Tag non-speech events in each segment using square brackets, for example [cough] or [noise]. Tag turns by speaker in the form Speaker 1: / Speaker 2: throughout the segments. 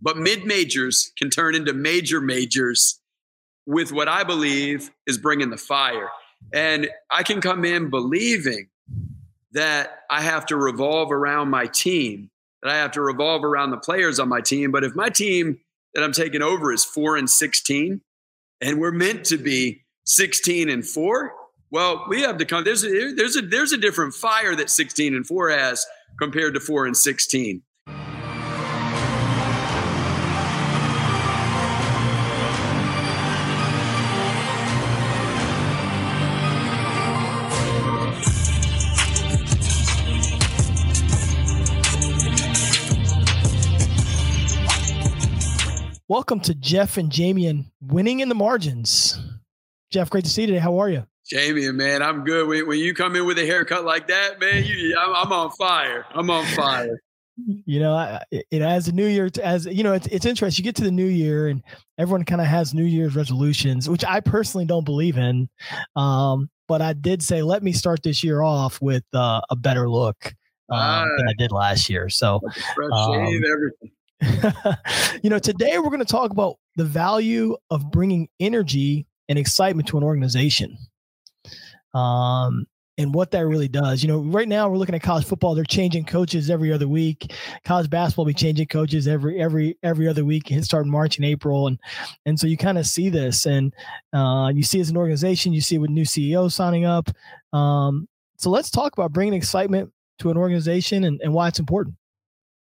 Speaker 1: But mid majors can turn into major majors with what I believe is bringing the fire. And I can come in believing that I have to revolve around my team, that I have to revolve around the players on my team. But if my team that I'm taking over is four and 16, and we're meant to be 16 and four, well, we have to come. There's a, there's a there's a different fire that 16 and four has compared to four and 16.
Speaker 2: Welcome to Jeff and Jamion Winning in the Margins. Jeff, great to see you today. How are you?
Speaker 1: Jamie, man, I'm good. When, when you come in with a haircut like that, man, you, I'm, I'm on fire. I'm on fire. [laughs]
Speaker 2: You know, I, it as the new year, as you know, it's it's interesting. You get to the new year, and everyone kind of has New Year's resolutions, which I personally don't believe in. Um, but I did say, let me start this year off with uh, a better look uh, than I did last year. So,
Speaker 1: um, everything. [laughs]
Speaker 2: you know, today we're going to talk about the value of bringing energy and excitement to an organization. Um, and what that really does. You know, right now we're looking at college football; they're changing coaches every other week. College basketball be changing coaches every every every other week, starting March and April, and and so you kind of see this, and uh, you see it as an organization, you see with new CEOs signing up. Um, so let's talk about bringing excitement to an organization and, and why it's important.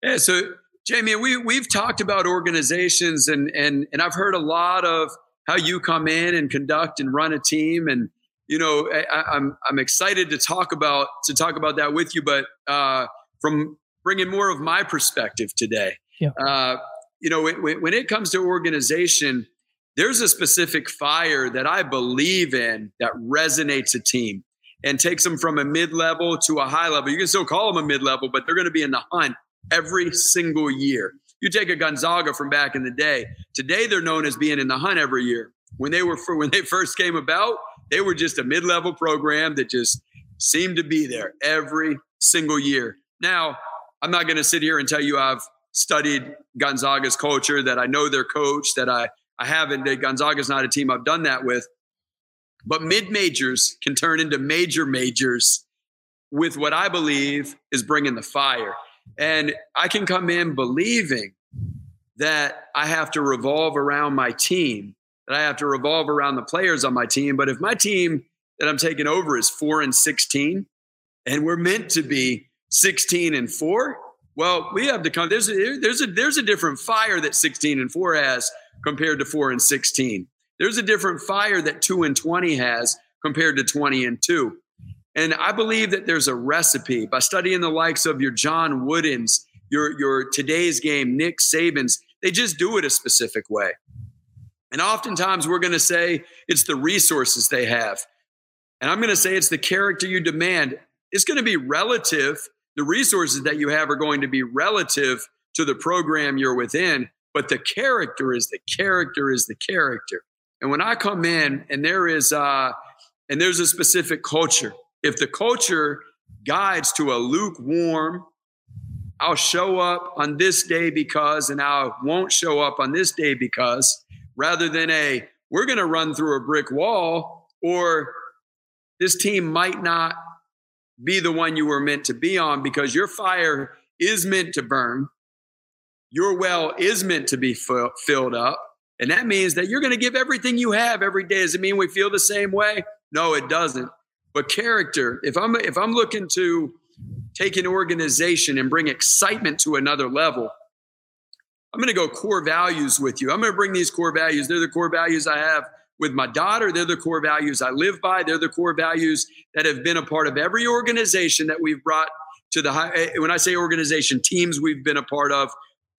Speaker 1: Yeah, so Jamie, we we've talked about organizations and and and I've heard a lot of how you come in and conduct and run a team. And you know I, am I'm, I'm excited to talk about to talk about that with you but uh, from bringing more of my perspective today yeah. uh, you know when, when it comes to organization there's a specific fire that I believe in that resonates a team and takes them from a mid-level to a high level. You can still call them a mid-level but they're going to be in the hunt every single year. You take a Gonzaga from back in the day. Today they're known as being in the hunt every year. When they were for, [laughs] when they first came about, they were just a mid-level program that just seemed to be there every single year. Now, I'm not going to sit here and tell you I've studied Gonzaga's culture, that I know their coach, that I I haven't. That Gonzaga's not a team I've done that with. But mid majors can turn into major majors with what I believe is bringing the fire. And I can come in believing that I have to revolve around my team, that I have to revolve around the players on my team. But if my team that I'm taking over is four and 16, and we're meant to be 16 and four, well, we have to come. There's a, there's a there's a different fire that 16 and four has compared to four and 16. There's a different fire that two and 20 has compared to 20 and two. And I believe that there's a recipe by studying the likes of your John Woodens, your, your today's game, Nick Sabans. They just do it a specific way. And oftentimes we're going to say it's the resources they have. And I'm going to say it's the character you demand. It's going to be relative. The resources that you have are going to be relative to the program you're within, but the character is the character is the character. And when I come in and there is uh and there's a specific culture if the culture guides to a lukewarm, I'll show up on this day because, and I won't show up on this day because, rather than a, we're going to run through a brick wall, or this team might not be the one you were meant to be on because your fire is meant to burn. Your well is meant to be filled up. And that means that you're going to give everything you have every day. Does it mean we feel the same way? No, it doesn't. But character, if I'm if I'm looking to take an organization and bring excitement to another level, I'm going to go core values with you. I'm going to bring these core values. They're the core values I have with my daughter. They're the core values I live by. They're the core values that have been a part of every organization that we've brought to the high. Eh, when I say organization, teams we've been a part of,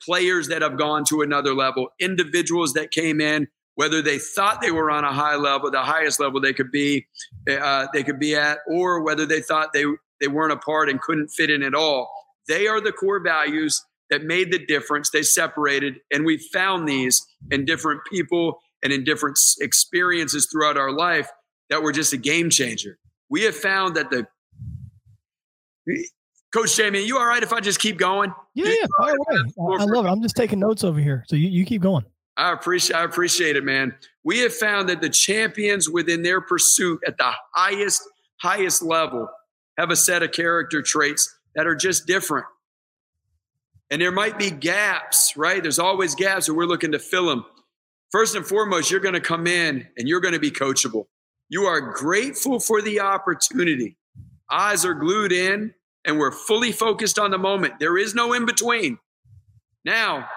Speaker 1: players that have gone to another level, individuals that came in whether they thought they were on a high level, the highest level they could be, uh, they could be at, or whether they thought they they weren't a part and couldn't fit in at all. They are the core values that made the difference. They separated, and we found these in different people and in different experiences throughout our life that were just a game changer. We have found that the Coach Jamie, you all right if I just keep going?
Speaker 2: Yeah, yeah, away. I love it. I'm just taking notes over here. So you, you keep going.
Speaker 1: I appreciate I appreciate it, man. We have found that the champions within their pursuit at the highest, highest level have a set of character traits that are just different. And there might be gaps, right? There's always gaps, and we're looking to fill them. First and foremost, you're going to come in and you're going to be coachable. You are grateful for the opportunity. Eyes are glued in, and we're fully focused on the moment. There is no in between. Now,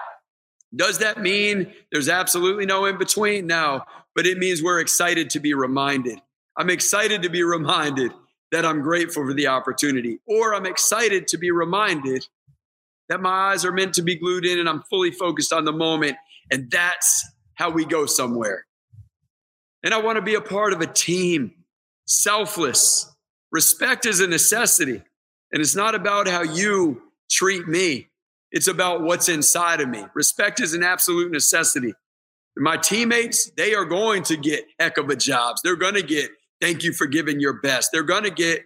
Speaker 1: does that mean there's absolutely no in between? No, but it means we're excited to be reminded. I'm excited to be reminded that I'm grateful for the opportunity, or I'm excited to be reminded that my eyes are meant to be glued in and I'm fully focused on the moment. And that's how we go somewhere. And I want to be a part of a team, selfless. Respect is a necessity. And it's not about how you treat me, it's about what's inside of me. Respect is an absolute necessity. My teammates, they are going to get heck of a jobs. They're going to get thank you for giving your best. They're going to get,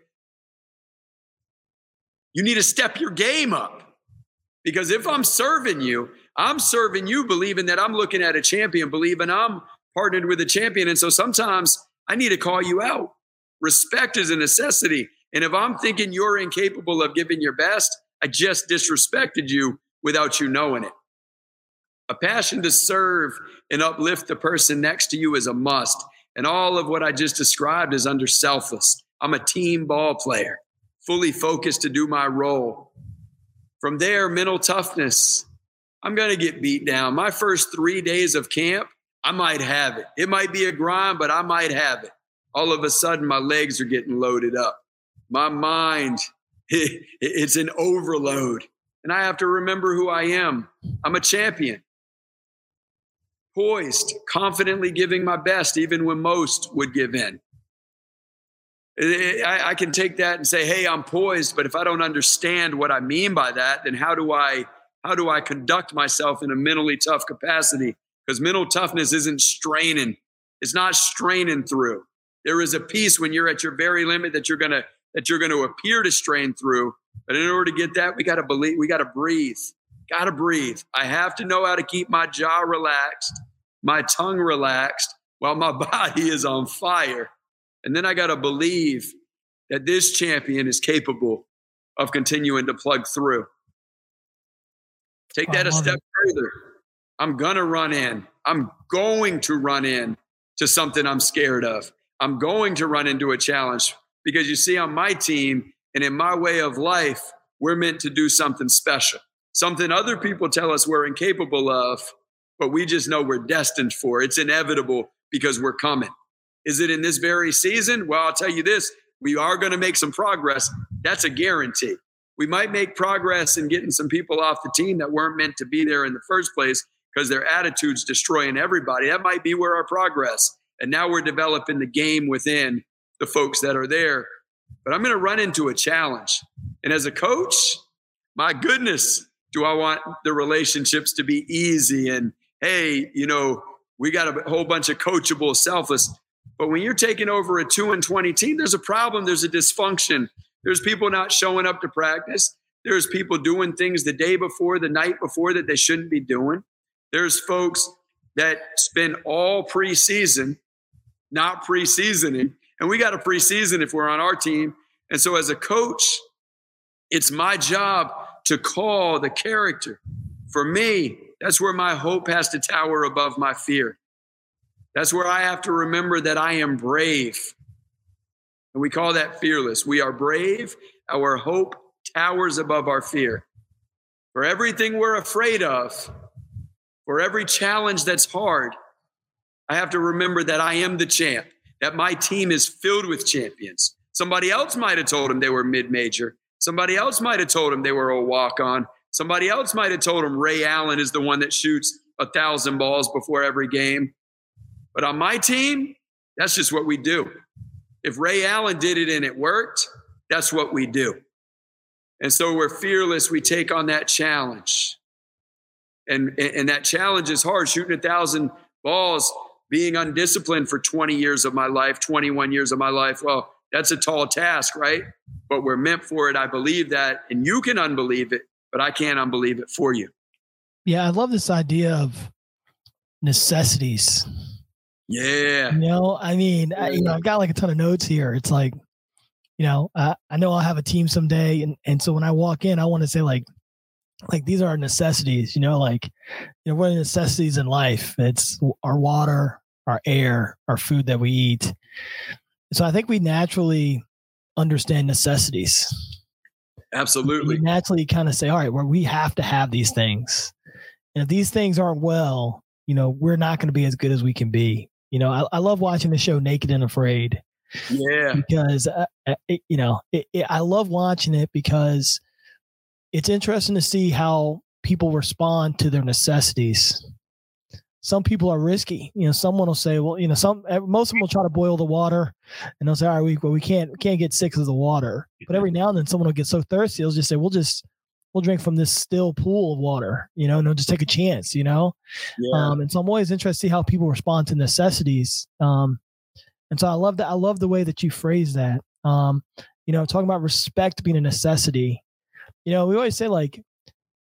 Speaker 1: you need to step your game up. Because if I'm serving you, I'm serving you believing that I'm looking at a champion, believing I'm partnered with a champion. And so sometimes I need to call you out. Respect is a necessity. And if I'm thinking you're incapable of giving your best, I just disrespected you without you knowing it. A passion to serve and uplift the person next to you is a must. And all of what I just described is under selfless. I'm a team ball player, fully focused to do my role. From there, mental toughness. I'm going to get beat down. My first three days of camp, I might have it. It might be a grind, but I might have it. All of a sudden, my legs are getting loaded up. My mind, [laughs] it's an overload. And I have to remember who I am. I'm a champion poised, confidently giving my best, even when most would give in. I, I, can take that and say, "Hey, I'm poised," but if I don't understand what I mean by that, then how do I how do I conduct myself in a mentally tough capacity? Because mental toughness isn't straining; it's not straining through. There is a piece when you're at your very limit that you're gonna that you're gonna appear to strain through. But in order to get that, we got to believe. We got to breathe. Got to breathe. I have to know how to keep my jaw relaxed, my tongue relaxed, while my [laughs] body is on fire. And then I got to believe that this champion is capable of continuing to plug through. Take that a step it. further. I'm going to run in. I'm going to run in to something I'm scared of. I'm going to run into a challenge because you see, on my team and in my way of life, we're meant to do something special something other people tell us we're incapable of, but we just know we're destined for. It's inevitable because we're coming. Is it in this very season? Well, I'll tell you this we are going to make some progress. That's a guarantee. We might make progress in getting some people off the team that weren't meant to be there in the first place because their attitudes destroying everybody. That might be where our progress. And now we're developing the game within the folks that are there. But I'm going to run into a challenge. And as a coach, my goodness, do I want the relationships to be easy and hey, you know, we got a whole bunch of coachable, selfless. But when you're taking over a two and 20 team, there's a problem, there's a dysfunction. There's people not showing up to practice. There's people doing things the day before, the night before that they shouldn't be doing. There's folks that spend all preseason not preseasoning. And we got a preseason if we're on our team. And so as a coach, it's my job to call the character. For me, that's where my hope has to tower above my fear. That's where I have to remember that I am brave. And we call that fearless. We are brave. Our hope towers above our fear. For everything we're afraid of, for every challenge that's hard, I have to remember that I am the champ, that my team is filled with champions. Somebody else might have told him they were mid major. Somebody else might have told him they were a walk on. Somebody else might have told him Ray Allen is the one that shoots a thousand balls before every game. But on my team, that's just what we do. If Ray Allen did it and it worked, that's what we do. And so we're fearless. We take on that challenge. And, and that challenge is hard shooting a thousand balls, being undisciplined for 20 years of my life, 21 years of my life. Well, that's a tall task, right? But we're meant for it. I believe that, and you can unbelieve it, but I can't unbelieve it for you.
Speaker 2: Yeah, I love this idea of necessities.
Speaker 1: Yeah.
Speaker 2: You know, I mean, I, you know, I've got like a ton of notes here. It's like, you know, I, I know I'll have a team someday, and and so when I walk in, I want to say like, like these are our necessities. You know, like, you know, what are necessities in life? It's our water, our air, our food that we eat. So I think we naturally understand necessities.
Speaker 1: Absolutely.
Speaker 2: We naturally kind of say, all right, well, we have to have these things. And if these things aren't well, you know, we're not going to be as good as we can be. You know, I, I love watching the show Naked and Afraid.
Speaker 1: Yeah.
Speaker 2: Because, uh, uh, it, you know, it, it, I love watching it because it's interesting to see how people respond to their necessities. Some people are risky. You know, someone will say, well, you know, some most of them will try to boil the water, and they'll say, all right, we well, we can't we can't get sick of the water. But every now and then, someone will get so thirsty, they'll just say, we'll just we'll drink from this still pool of water, you know, and they'll just take a chance, you know. Yeah. Um, and so I'm always interested to see how people respond to necessities. Um, and so I love that. I love the way that you phrase that. Um, you know, talking about respect being a necessity. You know, we always say like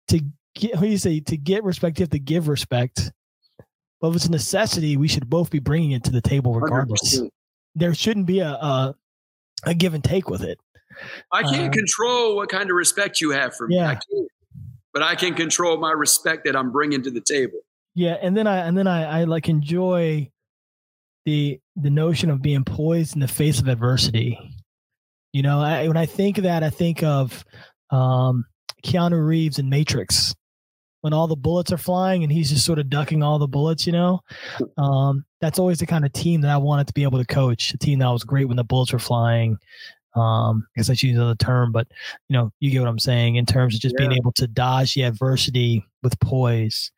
Speaker 2: to get. What do you say? To get respect, you have to give respect. But if it's a necessity, we should both be bringing it to the table regardless. 100%. There shouldn't be a, a, a give and take with it.
Speaker 1: I can't uh, control what kind of respect you have for me.
Speaker 2: Yeah. I
Speaker 1: but I can control my respect that I'm bringing to the table.
Speaker 2: Yeah, and then I and then I, I like enjoy the the notion of being poised in the face of adversity. You know, I, when I think of that, I think of um, Keanu Reeves in Matrix when all the bullets are flying and he's just sort of ducking all the bullets. You know, um, that's always the kind of team that I wanted to be able to coach. A team that was great when the bullets were flying. Um, I guess I choose another term, but you know, you get what I'm saying in terms of just yeah. being able to dodge the adversity with poise.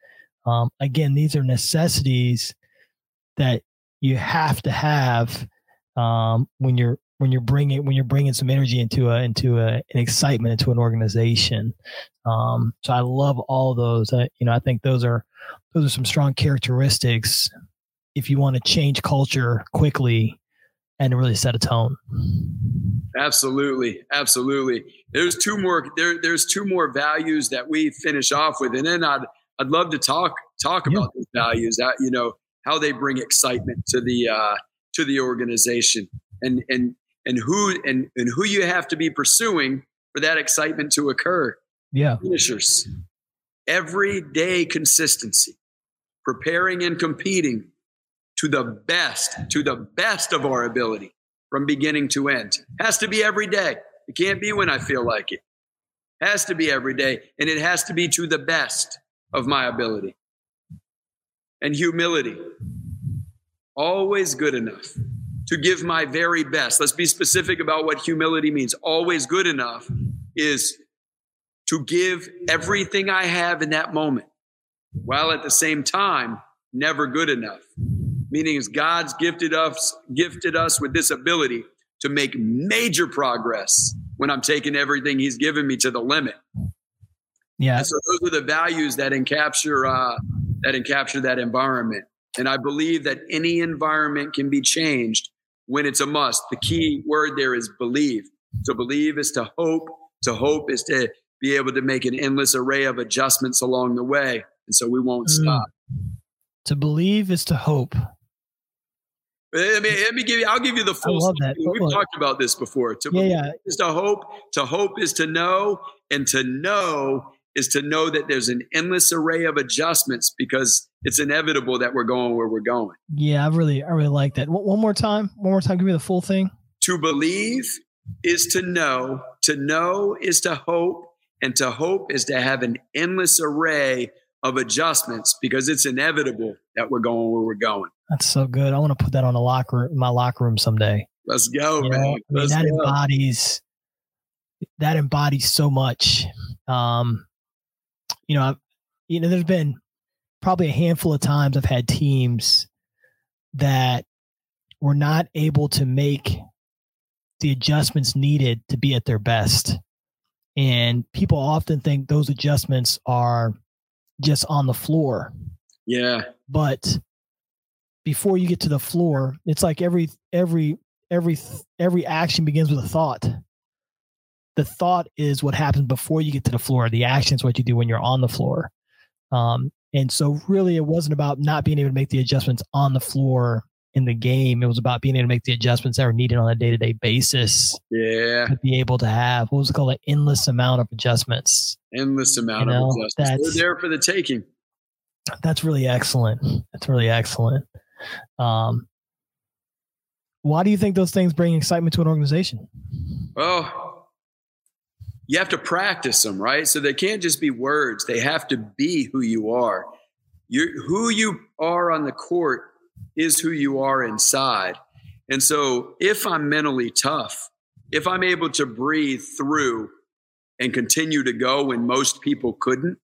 Speaker 2: Um, again, these are necessities that you have to have um, when you're when you're bringing when you're bringing some energy into a into a, an excitement into an organization. Um, so I love all those. I, you know, I think those are those are some strong characteristics if you want to change culture quickly and really set a tone.
Speaker 1: Absolutely, absolutely. There's two more. There, there's two more values that we finish off with, and then I'd I'd love to talk talk yeah. about those values. That you know how they bring excitement to the uh, to the organization, and and and who and and who you have to be pursuing for that excitement to occur.
Speaker 2: Yeah,
Speaker 1: finishers, everyday consistency, preparing and competing to the best, to the best of our ability from beginning to end. Has to be every day. It can't be when I feel like it. Has to be every day. And it has to be to the best of my ability. And humility. Always good enough to give my very best. Let's be specific about what humility means. Always good enough is to give everything I have in that moment, while at the same time, never good enough meaning is God's gifted us gifted us with this ability to make major progress when I'm taking everything He's given me to the limit.
Speaker 2: Yeah.
Speaker 1: And so those are the values that encapture uh, that encapture that environment. And I believe that any environment can be changed when it's a must. The key word there is believe. To believe is to hope. To hope is to be able to make an endless array of adjustments along the way. And so we won't mm. stop.
Speaker 2: To believe is to hope.
Speaker 1: Let me, let me give you. I'll give you the full.
Speaker 2: I.
Speaker 1: We've look. talked about this before. To
Speaker 2: yeah, yeah.
Speaker 1: is to hope. To hope is to know, and to know is to know that there's an endless array of adjustments because it's inevitable that we're going where we're going.
Speaker 2: Yeah, I really, I really like that. One more time. One more time. Give me the full thing.
Speaker 1: To believe is to know. To know is to hope, and to hope is to have an endless array of adjustments because it's inevitable that we're going where we're going.
Speaker 2: That's so good. I want to put that on a locker my locker room someday.
Speaker 1: Let's go, you man. Know, I mean,
Speaker 2: that
Speaker 1: go.
Speaker 2: embodies that embodies so much. Um, you know, I've, you know, there's been probably a handful of times I've had teams that were not able to make the adjustments needed to be at their best. And people often think those adjustments are just on the floor.
Speaker 1: Yeah.
Speaker 2: But before you get to the floor, it's like every every every every action begins with a thought. The thought is what happens before you get to the floor. The action is what you do when you're on the floor. Um, and so, really, it wasn't about not being able to make the adjustments on the floor in the game. It was about being able to make the adjustments that were needed on a day to day basis.
Speaker 1: Yeah.
Speaker 2: To be able to have what was it called an endless amount of adjustments.
Speaker 1: Endless amount you know, of adjustments. They're there for the taking.
Speaker 2: That's really excellent. That's really excellent. Um, why do you think those things bring excitement to an organization?
Speaker 1: Well, you have to practice them, right? So they can't just be words. They have to be who you are. You who you are on the court is who you are inside. And so if I'm mentally tough, if I'm able to breathe through and continue to go when most people couldn't,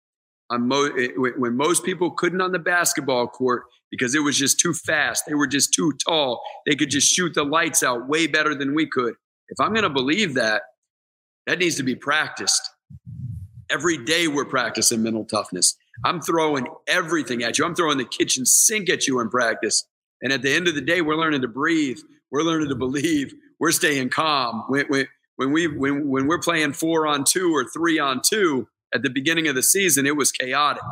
Speaker 1: mo- eh, when most people couldn't on the basketball court because it was just too fast, they were just too tall, they could just shoot the lights out way better than we could. If I'm going to believe that, that needs to be practiced. Every day we're practicing mental toughness. I'm throwing everything at you. I'm throwing the kitchen sink at you in practice. And at the end of the day, we're learning to breathe. We're learning to believe. We're staying calm. When, when, when we when when we're playing four on two or three on two at the beginning of the season, it was chaotic.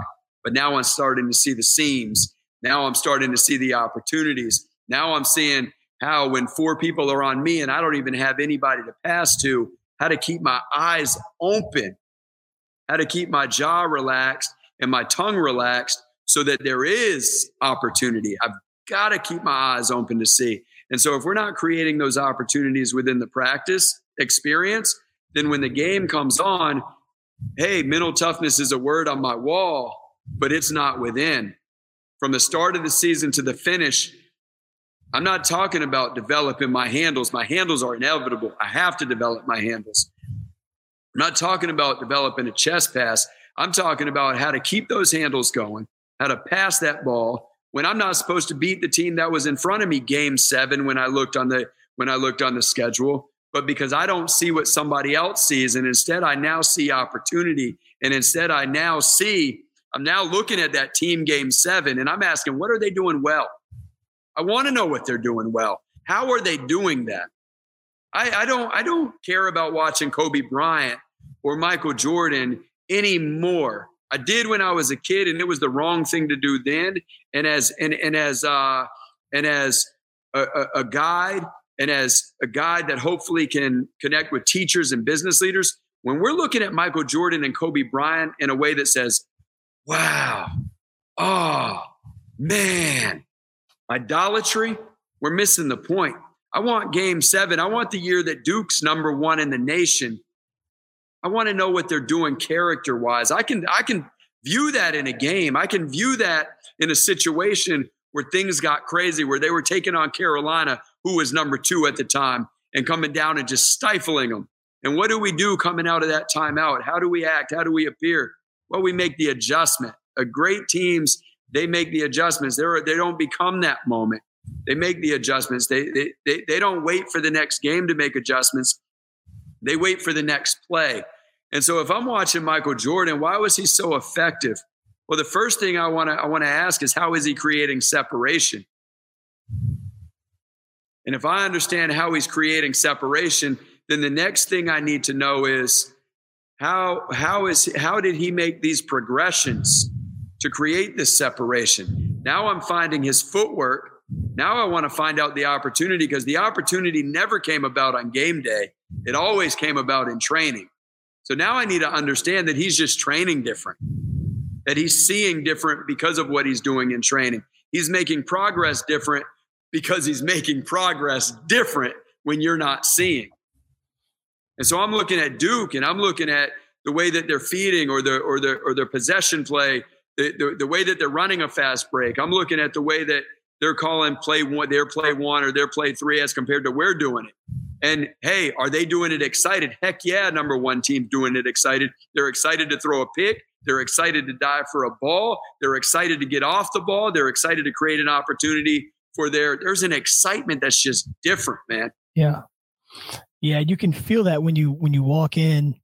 Speaker 1: But now I'm starting to see the seams. Now I'm starting to see the opportunities. Now I'm seeing how when four people are on me and I don't even have anybody to pass to, how to keep my eyes open, how to keep my jaw relaxed and my tongue relaxed so that there is opportunity. I've got to keep my eyes open to see. And so if we're not creating those opportunities within the practice experience, then when the game comes on, hey, mental toughness is a word on my wall, but it's not within. From the start of the season to the finish, I'm not talking about developing my handles. My handles are inevitable. I have to develop my handles. I'm not talking about developing a chest pass. I'm talking about how to keep those handles going, how to pass that ball, when I'm not supposed to beat the team that was in front of me game 7 when I looked on the when I looked on the schedule but because I don't see what somebody else sees and instead I now see opportunity and instead I now see I'm now looking at that team game 7 and I'm asking what are they doing well I want to know what they're doing well. How are they doing that? I, I don't I don't care about watching Kobe Bryant or Michael Jordan anymore. I did when I was a kid, and it was the wrong thing to do then. And as and and as uh, and as a, a, guide, and as a guide that hopefully can connect with teachers and business leaders, when we're looking at Michael Jordan and Kobe Bryant in a way that says, "Wow, oh man, idolatry," we're missing the point. I want Game Seven. I want the year that Duke's number one in the nation I want to know what they're doing character wise. I can I can view that in a game. I can view that in a situation where things got crazy, where they were taking on Carolina, who was number two at the time, and coming down and just stifling them. And what do we do coming out of that timeout? How do we act? How do we appear? Well, we make the adjustment. A great teams, they make the adjustments. They're, they don't become that moment. They make the adjustments. They, they, they, they don't wait for the next game to make adjustments. They wait for the next play. And so if I'm watching Michael Jordan, why was he so effective? Well, the first thing I want to I want to ask is how is he creating separation? And if I understand how he's creating separation, then the next thing I need to know is how how is how did he make these progressions to create this separation? Now I'm finding his footwork. Now I want to find out the opportunity because the opportunity never came about on game day. It always came about in training. So now I need to understand that he's just training different, that he's seeing different because of what he's doing in training. He's making progress different because he's making progress different when you're not seeing. And so I'm looking at Duke and I'm looking at the way that they're feeding or their or their or their possession play, the, the, the way that they're running a fast break. I'm looking at the way that they're calling play one, their play one or their play three as compared to we're doing it. And hey, are they doing it excited? Heck yeah, number one team doing it excited. They're excited to throw a pick. They're excited to dive for a ball. They're excited to get off the ball. They're excited to create an opportunity for their. There's an excitement that's just different, man.
Speaker 2: Yeah, yeah, you can feel that when you when you walk in.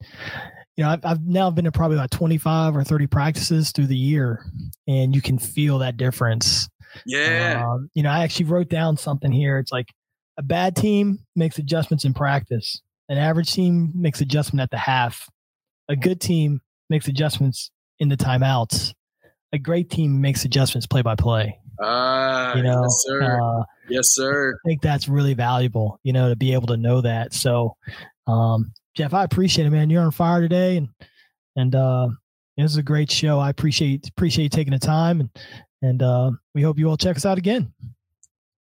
Speaker 2: You know, I've, I've now been to probably about 25 or 30 practices through the year, and you can feel that difference.
Speaker 1: Yeah. Um,
Speaker 2: you know, I actually wrote down something here. It's like a bad team makes adjustments in practice. An average team makes adjustment at the half. A good team makes adjustments in the timeouts. A great team makes adjustments play by play.
Speaker 1: Ah, you know, yes, sir. Uh, yes, sir.
Speaker 2: I think that's really valuable, you know, to be able to know that. So, um, Jeff, I appreciate it, man. You're on fire today, and and uh, this is a great show. I appreciate appreciate you taking the time, and and uh, we hope you all check us out again.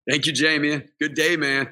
Speaker 1: Thank you, Jamie. Good day, man.